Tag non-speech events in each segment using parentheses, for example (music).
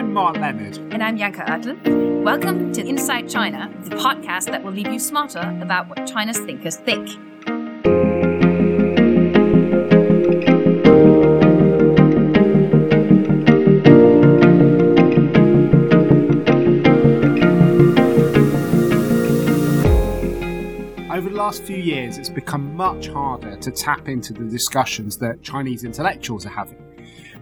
I'm Mark Leonard. And I'm Janka Oertel. Welcome to Inside China, the podcast that will leave you smarter about what China's thinkers think. Over the last few years, it's become much harder to tap into the discussions that Chinese intellectuals are having.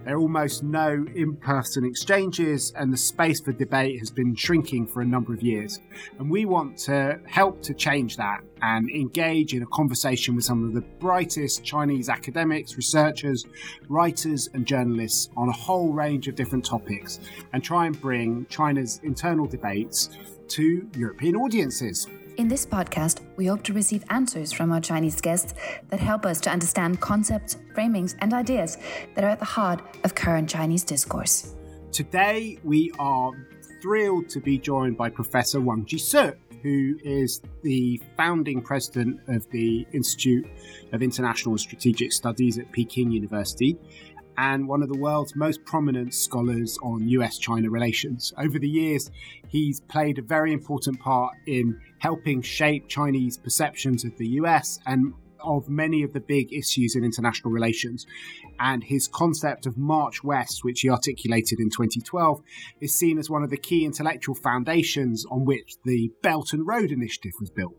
There are almost no in person exchanges, and the space for debate has been shrinking for a number of years. And we want to help to change that and engage in a conversation with some of the brightest Chinese academics, researchers, writers, and journalists on a whole range of different topics and try and bring China's internal debates to European audiences. In this podcast, we hope to receive answers from our Chinese guests that help us to understand concepts, framings, and ideas that are at the heart of current Chinese discourse. Today, we are thrilled to be joined by Professor Wang Jisi, who is the founding president of the Institute of International and Strategic Studies at Peking University and one of the world's most prominent scholars on US China relations. Over the years, he's played a very important part in helping shape Chinese perceptions of the US and of many of the big issues in international relations. And his concept of March West, which he articulated in 2012, is seen as one of the key intellectual foundations on which the Belt and Road Initiative was built.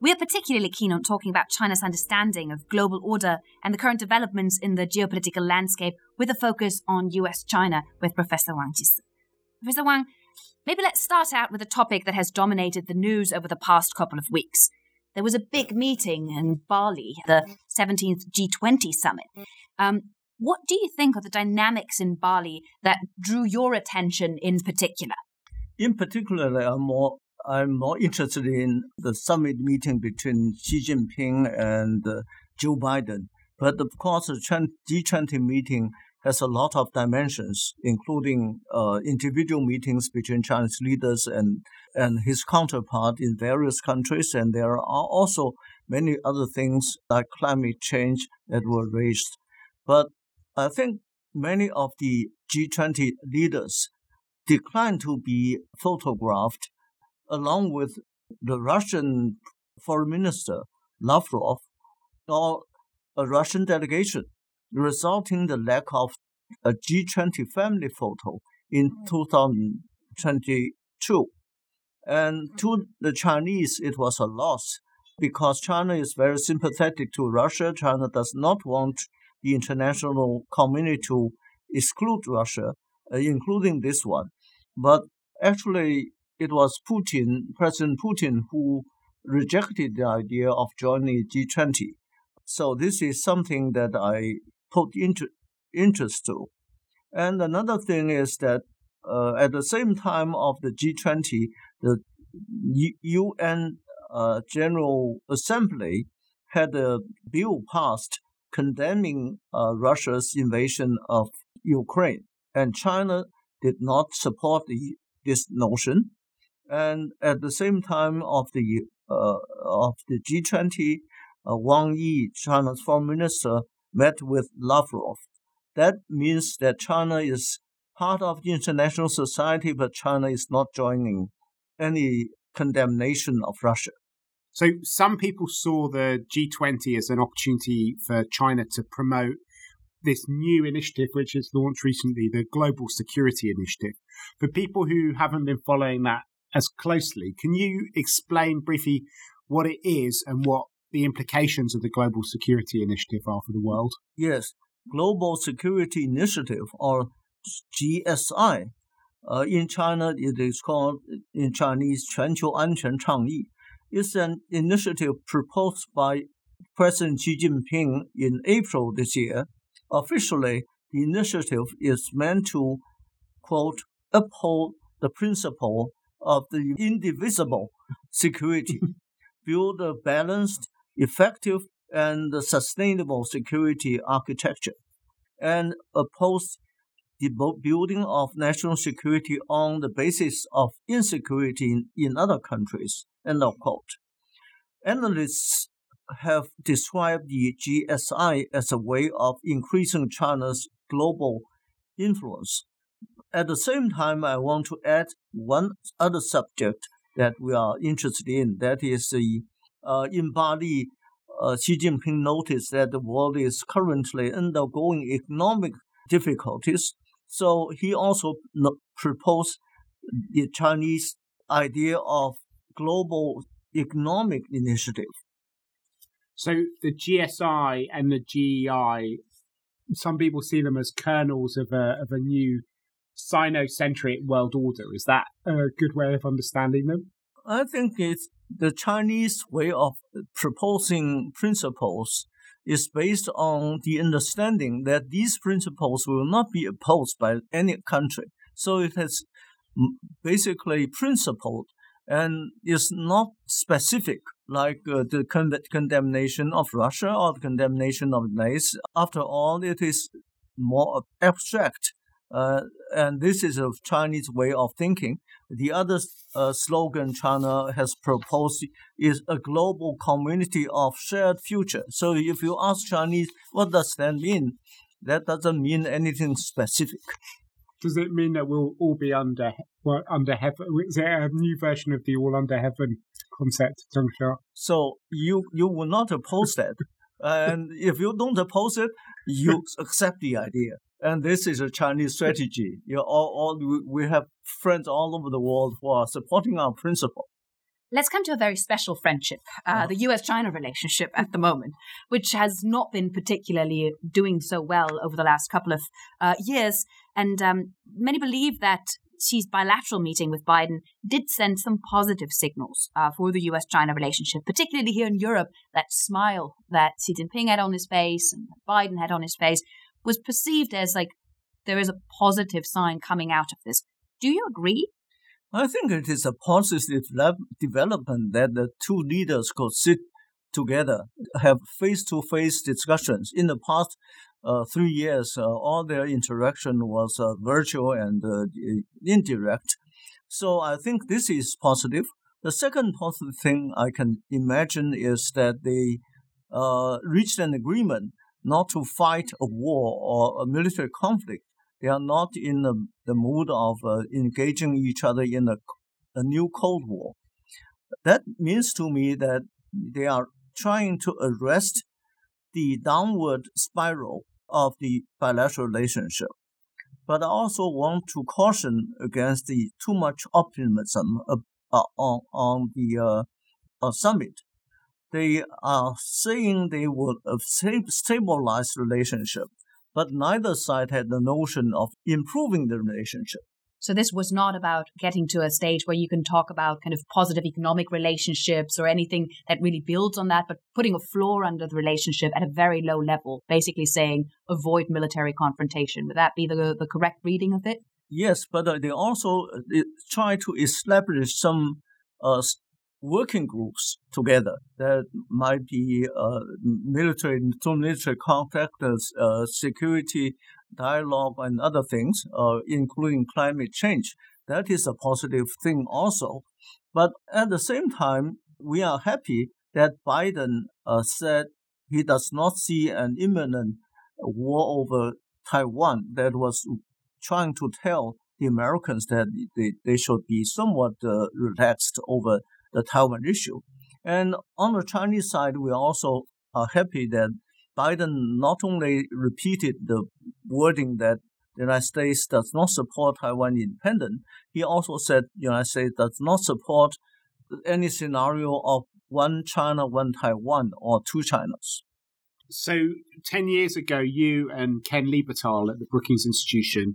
We are particularly keen on talking about China's understanding of global order and the current developments in the geopolitical landscape with a focus on US China with Professor Wang Jisi. Professor Wang, maybe let's start out with a topic that has dominated the news over the past couple of weeks. There was a big meeting in Bali, the 17th G20 summit. Um, what do you think of the dynamics in Bali that drew your attention in particular? In particular, there are more I'm more interested in the summit meeting between Xi Jinping and uh, Joe Biden. But of course, the G20 meeting has a lot of dimensions, including uh, individual meetings between Chinese leaders and, and his counterpart in various countries. And there are also many other things like climate change that were raised. But I think many of the G20 leaders declined to be photographed along with the Russian foreign minister Lavrov or a Russian delegation, resulting the lack of a G20 family photo in mm. 2022. And to the Chinese, it was a loss because China is very sympathetic to Russia. China does not want the international community to exclude Russia, uh, including this one. But actually, it was Putin, President Putin, who rejected the idea of joining G20. So this is something that I put into interest to. And another thing is that uh, at the same time of the G20, the UN uh, General Assembly had a bill passed condemning uh, Russia's invasion of Ukraine, and China did not support the, this notion. And at the same time of the uh, of the G20, uh, Wang Yi, China's foreign minister, met with Lavrov. That means that China is part of the international society, but China is not joining any condemnation of Russia. So some people saw the G20 as an opportunity for China to promote this new initiative, which has launched recently, the Global Security Initiative. For people who haven't been following that as closely. Can you explain briefly what it is and what the implications of the Global Security Initiative are for the world? Yes, Global Security Initiative, or GSI. Uh, in China, it is called in Chinese 全球安全倡议. It's an initiative proposed by President Xi Jinping in April this year. Officially, the initiative is meant to, quote, uphold the principle of the indivisible security, build a balanced, effective, and sustainable security architecture, and oppose the building of national security on the basis of insecurity in, other countries. End of quote. Analysts have described the GSI as a way of increasing China's global influence at the same time, I want to add one other subject that we are interested in. That is the uh, in Bali, uh, Xi Jinping noticed that the world is currently undergoing economic difficulties. So he also proposed the Chinese idea of global economic initiative. So the GSI and the GEI, some people see them as kernels of a of a new Sinocentric world order. Is that a good way of understanding them? I think it's the Chinese way of proposing principles is based on the understanding that these principles will not be opposed by any country. So it has basically principled and is not specific like uh, the con- condemnation of Russia or the condemnation of NAS. After all, it is more abstract. Uh, and this is a Chinese way of thinking. The other uh, slogan China has proposed is a global community of shared future. So if you ask Chinese, what does that mean? That doesn't mean anything specific. Does it mean that we'll all be under well, under heaven? Is it a new version of the all under heaven concept, Zheng So you you will not oppose that, and if you don't oppose it, you (laughs) accept the idea and this is a Chinese strategy. You know, all, all we have friends all over the world who are supporting our principle. Let's come to a very special friendship, uh, uh-huh. the US China relationship at the moment, which has not been particularly doing so well over the last couple of uh, years. And um, many believe that Xi's bilateral meeting with Biden did send some positive signals uh, for the US China relationship, particularly here in Europe. That smile that Xi Jinping had on his face and Biden had on his face was perceived as like there is a positive sign coming out of this. Do you agree? I think it is a positive development that the two leaders could sit together, have face to face discussions. In the past uh, three years, uh, all their interaction was uh, virtual and uh, indirect. So I think this is positive. The second positive thing I can imagine is that they uh, reached an agreement not to fight a war or a military conflict. They are not in the, the mood of uh, engaging each other in a, a new Cold War. That means to me that they are trying to arrest the downward spiral of the bilateral relationship. But I also want to caution against the too much optimism uh, uh, on, on the uh, uh summit they are saying they would stabilize relationship, but neither side had the notion of improving the relationship. So this was not about getting to a stage where you can talk about kind of positive economic relationships or anything that really builds on that, but putting a floor under the relationship at a very low level, basically saying avoid military confrontation. Would that be the, the correct reading of it? Yes, but uh, they also uh, try to establish some uh, working groups together. that might be uh, military, military contacts, uh, security dialogue, and other things, uh, including climate change. That is a positive thing also. But at the same time, we are happy that Biden uh, said he does not see an imminent war over Taiwan that was trying to tell the Americans that they, they should be somewhat uh, relaxed over the Taiwan issue. And on the Chinese side, we also are happy that Biden not only repeated the wording that the United States does not support Taiwan independence, he also said the United States does not support any scenario of one China, one Taiwan, or two Chinas. So, 10 years ago, you and Ken Lieberthal at the Brookings Institution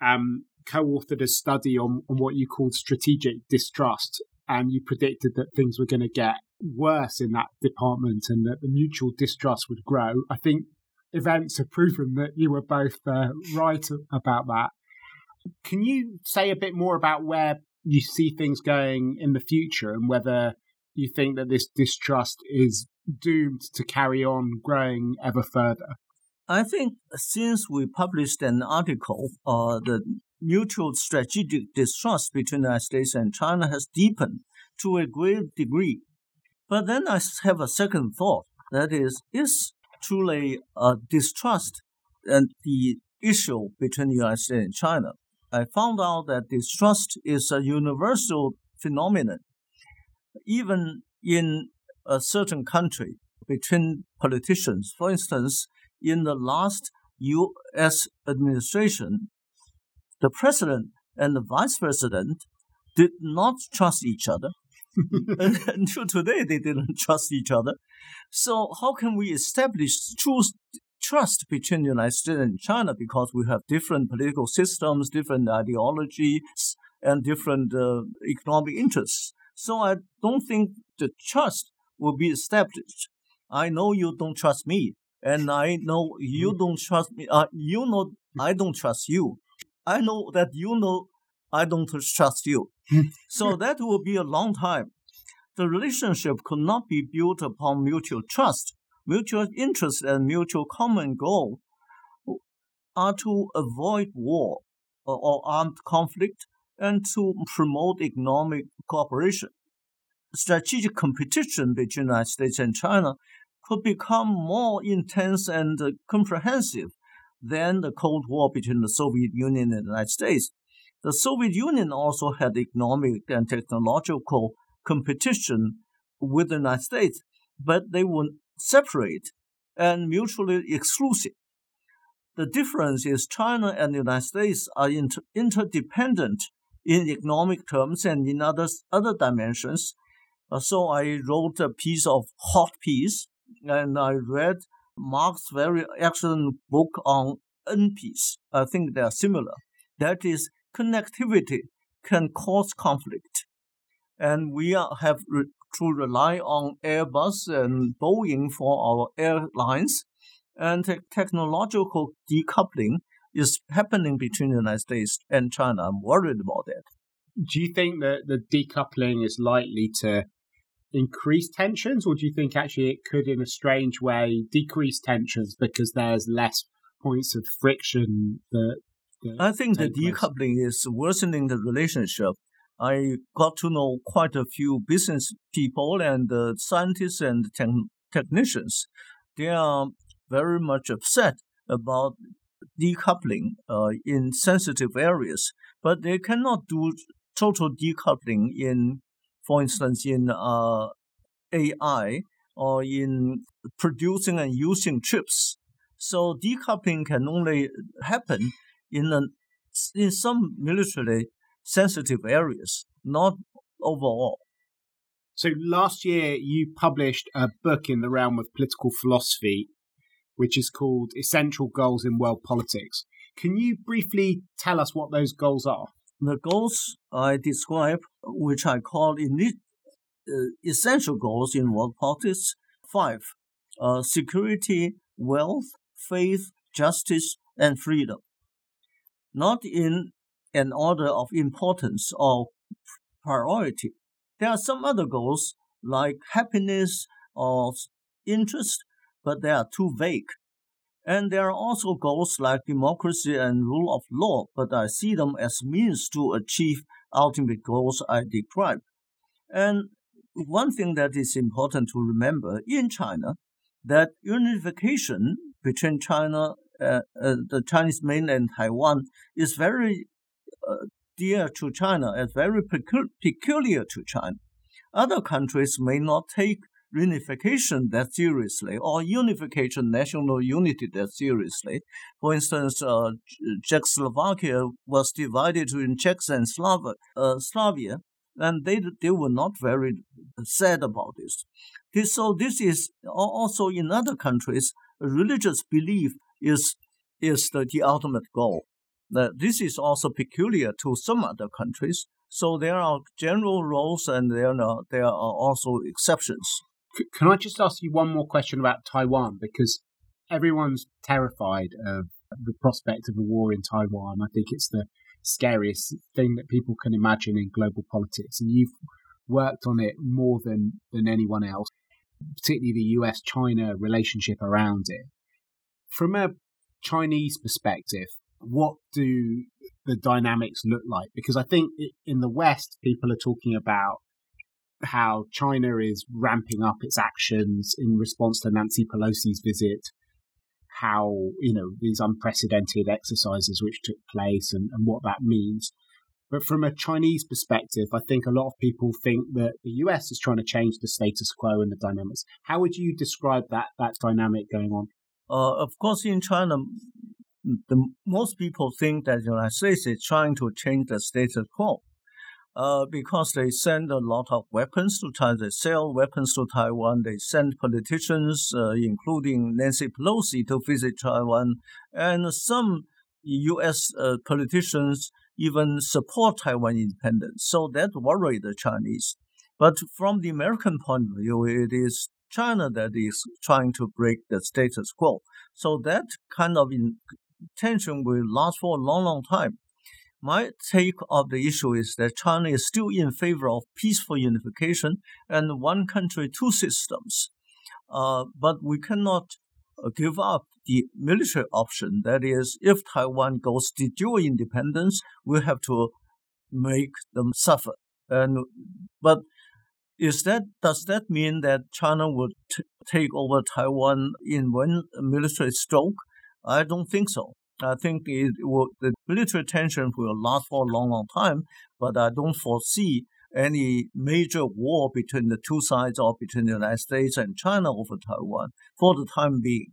um, co authored a study on, on what you called strategic distrust and you predicted that things were going to get worse in that department and that the mutual distrust would grow. I think events have proven that you were both uh, right about that. Can you say a bit more about where you see things going in the future and whether you think that this distrust is doomed to carry on growing ever further? I think since we published an article, uh, the mutual strategic distrust between the United States and China has deepened to a great degree. But then I have a second thought. That is, is truly a distrust and the issue between the United States and China. I found out that distrust is a universal phenomenon. Even in a certain country between politicians. For instance, in the last U.S. administration, the president and the vice president did not trust each other. Until (laughs) today, they didn't trust each other. So, how can we establish true trust between the United States and China? Because we have different political systems, different ideologies, and different uh, economic interests. So, I don't think the trust will be established. I know you don't trust me, and I know you mm. don't trust me. Uh, you know I don't trust you. I know that you know I don't trust you. So that will be a long time. The relationship could not be built upon mutual trust. Mutual interest and mutual common goal are to avoid war or armed conflict and to promote economic cooperation strategic competition between the United States and China could become more intense and comprehensive than the Cold War between the Soviet Union and the United States. The Soviet Union also had economic and technological competition with the United States, but they were separate and mutually exclusive. The difference is China and the United States are inter- interdependent in economic terms and in other, other dimensions, uh, so I wrote a piece of hot piece, and I read Mark's very excellent book on Unpeace. I think they are similar. That is, connectivity can cause conflict, and we are, have re- to rely on Airbus and Boeing for our airlines, and te- technological decoupling is happening between the United States and China. I'm worried about that. Do you think that the decoupling is likely to increase tensions, or do you think actually it could, in a strange way, decrease tensions because there's less points of friction that? I think the decoupling is worsening the relationship. I got to know quite a few business people and uh, scientists and te- technicians. They are very much upset about decoupling uh, in sensitive areas, but they cannot do total decoupling in for instance, in uh, AI or in producing and using chips. So decoupling can only happen in in some militarily sensitive areas, not overall. So last year you published a book in the realm of political philosophy, which is called Essential Goals in World Politics. Can you briefly tell us what those goals are? The goals I describe, which I call in uh, essential goals in world politics, five: uh, security, wealth, faith, justice, and freedom. Not in an order of importance or priority. There are some other goals like happiness or interest, but they are too vague. And there are also goals like democracy and rule of law, but I see them as means to achieve ultimate goals I described. And one thing that is important to remember in China, that unification between China, uh, uh, the Chinese mainland Taiwan, is very uh, dear to China, and very peculiar to China. Other countries may not take reunification that seriously or unification, national unity that seriously. For instance, uh, Czechoslovakia was divided in Czechs and Slav- uh, Slavia, and they they were not very sad about this. this. So this is also in other countries, religious belief is is the, the ultimate goal. That this is also peculiar to some other countries. So there are general rules and there are, there are also exceptions. Can I just ask you one more question about Taiwan? Because everyone's terrified of the prospect of a war in Taiwan. I think it's the scariest thing that people can imagine in global politics. And you've worked on it more than, than anyone else, particularly the US China relationship around it. From a Chinese perspective, what do the dynamics look like? Because I think in the West, people are talking about how China is ramping up its actions in response to Nancy Pelosi's visit, how, you know, these unprecedented exercises which took place and, and what that means. But from a Chinese perspective, I think a lot of people think that the US is trying to change the status quo and the dynamics. How would you describe that that dynamic going on? Uh, of course, in China, the, most people think that the United States is trying to change the status quo. Uh, because they send a lot of weapons to Taiwan, they sell weapons to Taiwan, they send politicians, uh, including Nancy Pelosi, to visit Taiwan, and some U.S. Uh, politicians even support Taiwan independence. So that worried the Chinese. But from the American point of view, it is China that is trying to break the status quo. So that kind of tension will last for a long, long time. My take of the issue is that China is still in favor of peaceful unification and one country, two systems. Uh, but we cannot uh, give up the military option. That is, if Taiwan goes to dual independence, we have to make them suffer. And but is that does that mean that China would t- take over Taiwan in one military stroke? I don't think so. I think it will, the military tension will last for a long, long time, but I don't foresee any major war between the two sides or between the United States and China over Taiwan for the time being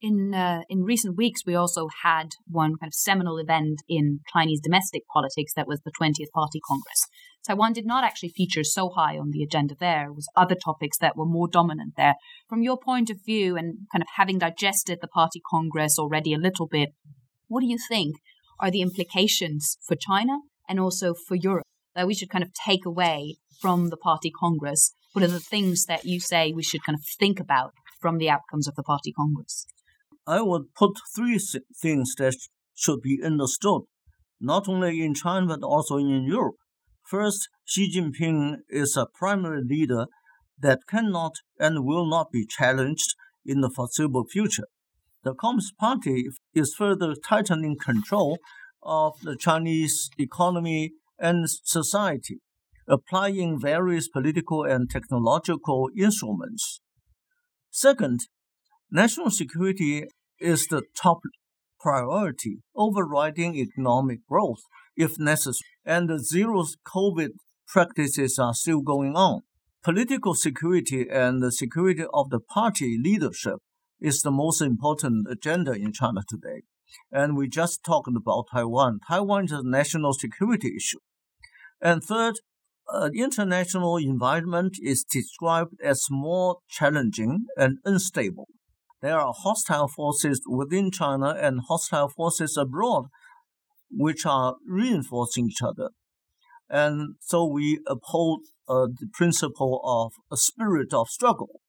in uh, in recent weeks, we also had one kind of seminal event in Chinese domestic politics that was the 20th Party Congress. Taiwan did not actually feature so high on the agenda there. It was other topics that were more dominant there. From your point of view, and kind of having digested the Party Congress already a little bit, what do you think are the implications for China and also for Europe that we should kind of take away from the Party Congress? What are the things that you say we should kind of think about from the outcomes of the Party Congress? I would put three things that should be understood, not only in China but also in Europe. First, Xi Jinping is a primary leader that cannot and will not be challenged in the foreseeable future. The Communist Party is further tightening control of the Chinese economy and society, applying various political and technological instruments. Second, national security is the top priority, overriding economic growth if necessary, and the zero COVID practices are still going on. Political security and the security of the party leadership is the most important agenda in China today. And we just talked about Taiwan. Taiwan is a national security issue. And third, uh, international environment is described as more challenging and unstable there are hostile forces within China and hostile forces abroad, which are reinforcing each other. And so we uphold uh, the principle of a spirit of struggle.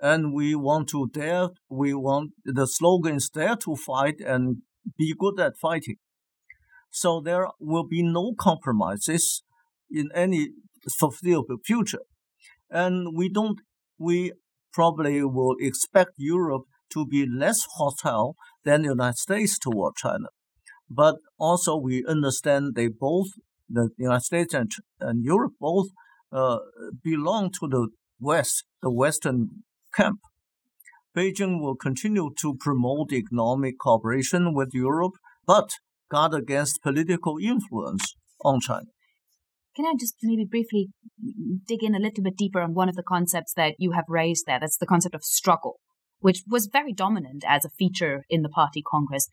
And we want to dare, we want the slogan is dare to fight and be good at fighting. So there will be no compromises in any foreseeable future. And we don't, we probably will expect Europe to be less hostile than the United States toward China. But also, we understand they both, the United States and, and Europe, both uh, belong to the West, the Western camp. Beijing will continue to promote economic cooperation with Europe, but guard against political influence on China. Can I just maybe briefly dig in a little bit deeper on one of the concepts that you have raised there? That's the concept of struggle which was very dominant as a feature in the party congress.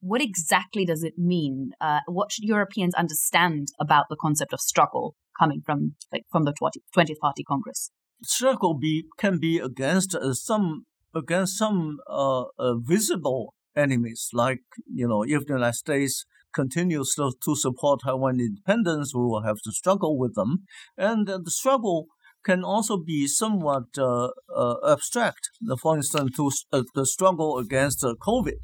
What exactly does it mean? Uh, what should Europeans understand about the concept of struggle coming from like, from the 20th Party Congress? Struggle be, can be against uh, some against some uh, uh, visible enemies, like you know, if the United States continues to, to support Taiwan independence, we will have to struggle with them, and the struggle can also be somewhat uh, uh, abstract. For instance, to uh, the struggle against COVID.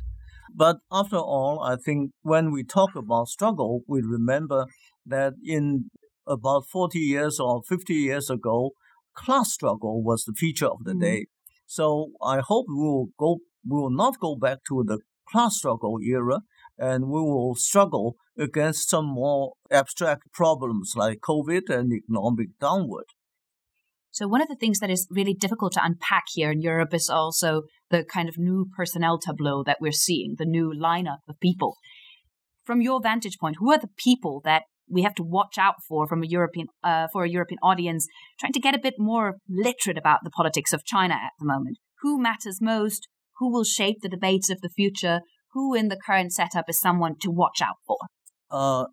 But after all, I think when we talk about struggle, we remember that in about 40 years or 50 years ago, class struggle was the feature of the mm-hmm. day. So I hope we will go, we will not go back to the class struggle era, and we will struggle against some more abstract problems like COVID and economic downward. So, one of the things that is really difficult to unpack here in Europe is also the kind of new personnel tableau that we're seeing, the new lineup of people. From your vantage point, who are the people that we have to watch out for from a European uh, for a European audience, trying to get a bit more literate about the politics of China at the moment? Who matters most? Who will shape the debates of the future? Who in the current setup is someone to watch out for? Uh,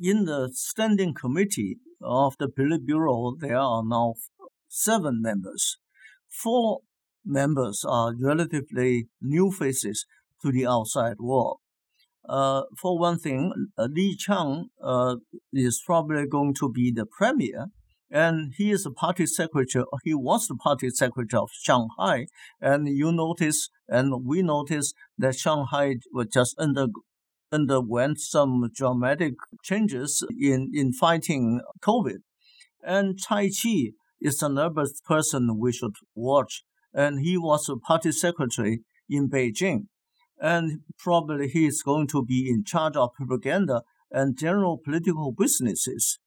in the standing committee of the Politburo, there are now seven members. Four members are relatively new faces to the outside world. Uh, for one thing, uh, Li Qiang uh, is probably going to be the premier, and he is the party secretary. He was the party secretary of Shanghai, and you notice, and we notice that Shanghai was just under underwent some dramatic changes in, in fighting COVID. And Cai Qi is another person we should watch. And he was a party secretary in Beijing. And probably he is going to be in charge of propaganda and general political businesses.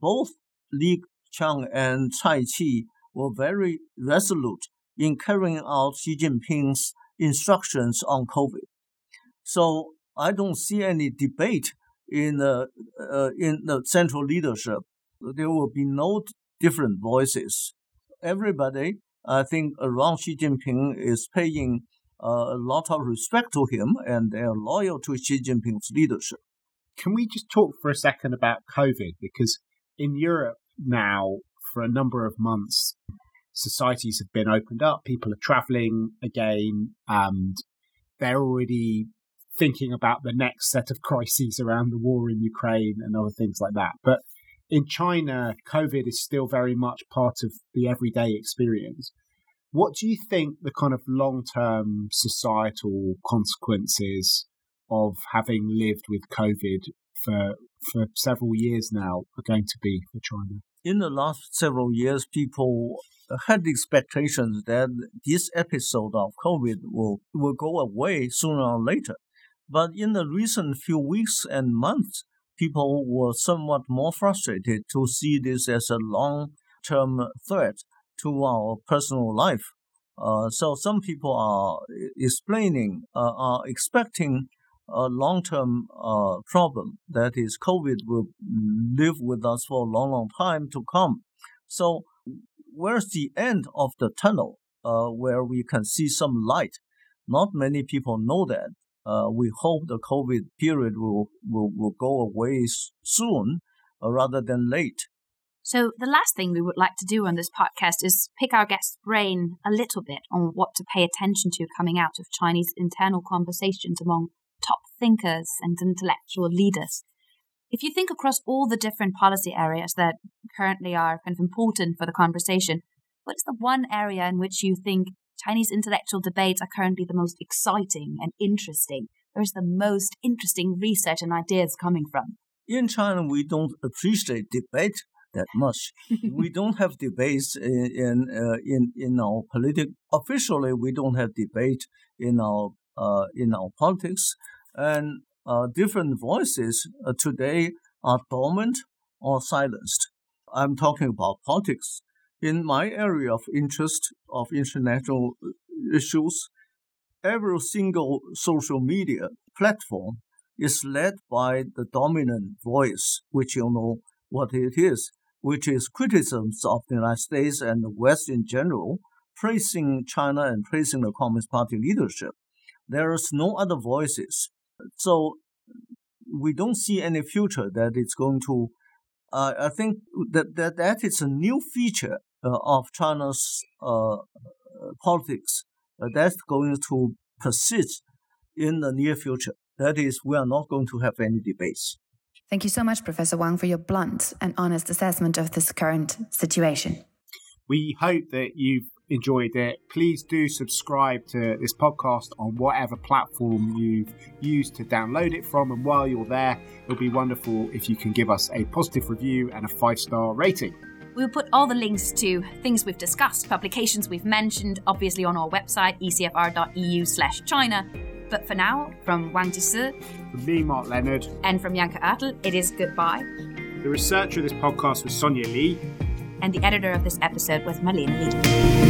Both Li Qiang and Cai Qi were very resolute in carrying out Xi Jinping's instructions on COVID. So I don't see any debate in the uh, in the central leadership. There will be no different voices. Everybody, I think, around Xi Jinping is paying uh, a lot of respect to him, and they are loyal to Xi Jinping's leadership. Can we just talk for a second about COVID? Because in Europe now, for a number of months, societies have been opened up. People are traveling again, and they're already thinking about the next set of crises around the war in Ukraine and other things like that. But in China, COVID is still very much part of the everyday experience. What do you think the kind of long term societal consequences of having lived with COVID for for several years now are going to be for China? In the last several years, people had expectations that this episode of COVID will, will go away sooner or later. But in the recent few weeks and months, people were somewhat more frustrated to see this as a long term threat to our personal life. Uh, so some people are explaining, uh, are expecting a long term uh, problem that is, COVID will live with us for a long, long time to come. So, where's the end of the tunnel uh, where we can see some light? Not many people know that uh, we hope the COVID period will, will, will go away soon uh, rather than late. So, the last thing we would like to do on this podcast is pick our guest's brain a little bit on what to pay attention to coming out of Chinese internal conversations among top thinkers and intellectual leaders. If you think across all the different policy areas that currently are kind of important for the conversation, what is the one area in which you think Chinese intellectual debates are currently the most exciting and interesting. Where's the most interesting research and ideas coming from? In China, we don't appreciate debate that much. (laughs) we don't have debates in in uh, in, in our politics. Officially, we don't have debate in our uh, in our politics, and uh, different voices uh, today are dormant or silenced. I'm talking about politics in my area of interest of international issues, every single social media platform is led by the dominant voice, which you know what it is, which is criticisms of the United States and the West in general, praising China and praising the Communist Party leadership. There is no other voices. So we don't see any future that it's going to. Uh, I think that, that that is a new feature uh, of China's uh, politics uh, that's going to persist in the near future. That is, we are not going to have any debates. Thank you so much, Professor Wang, for your blunt and honest assessment of this current situation. We hope that you've enjoyed it. Please do subscribe to this podcast on whatever platform you've used to download it from. And while you're there, it'll be wonderful if you can give us a positive review and a five star rating. We'll put all the links to things we've discussed, publications we've mentioned, obviously on our website, ecfr.eu slash China. But for now, from Wang Jisi, from me, Mark Leonard, and from Janka Oertel, it is goodbye. The researcher of this podcast was Sonia Lee. and the editor of this episode was Marlene Lee.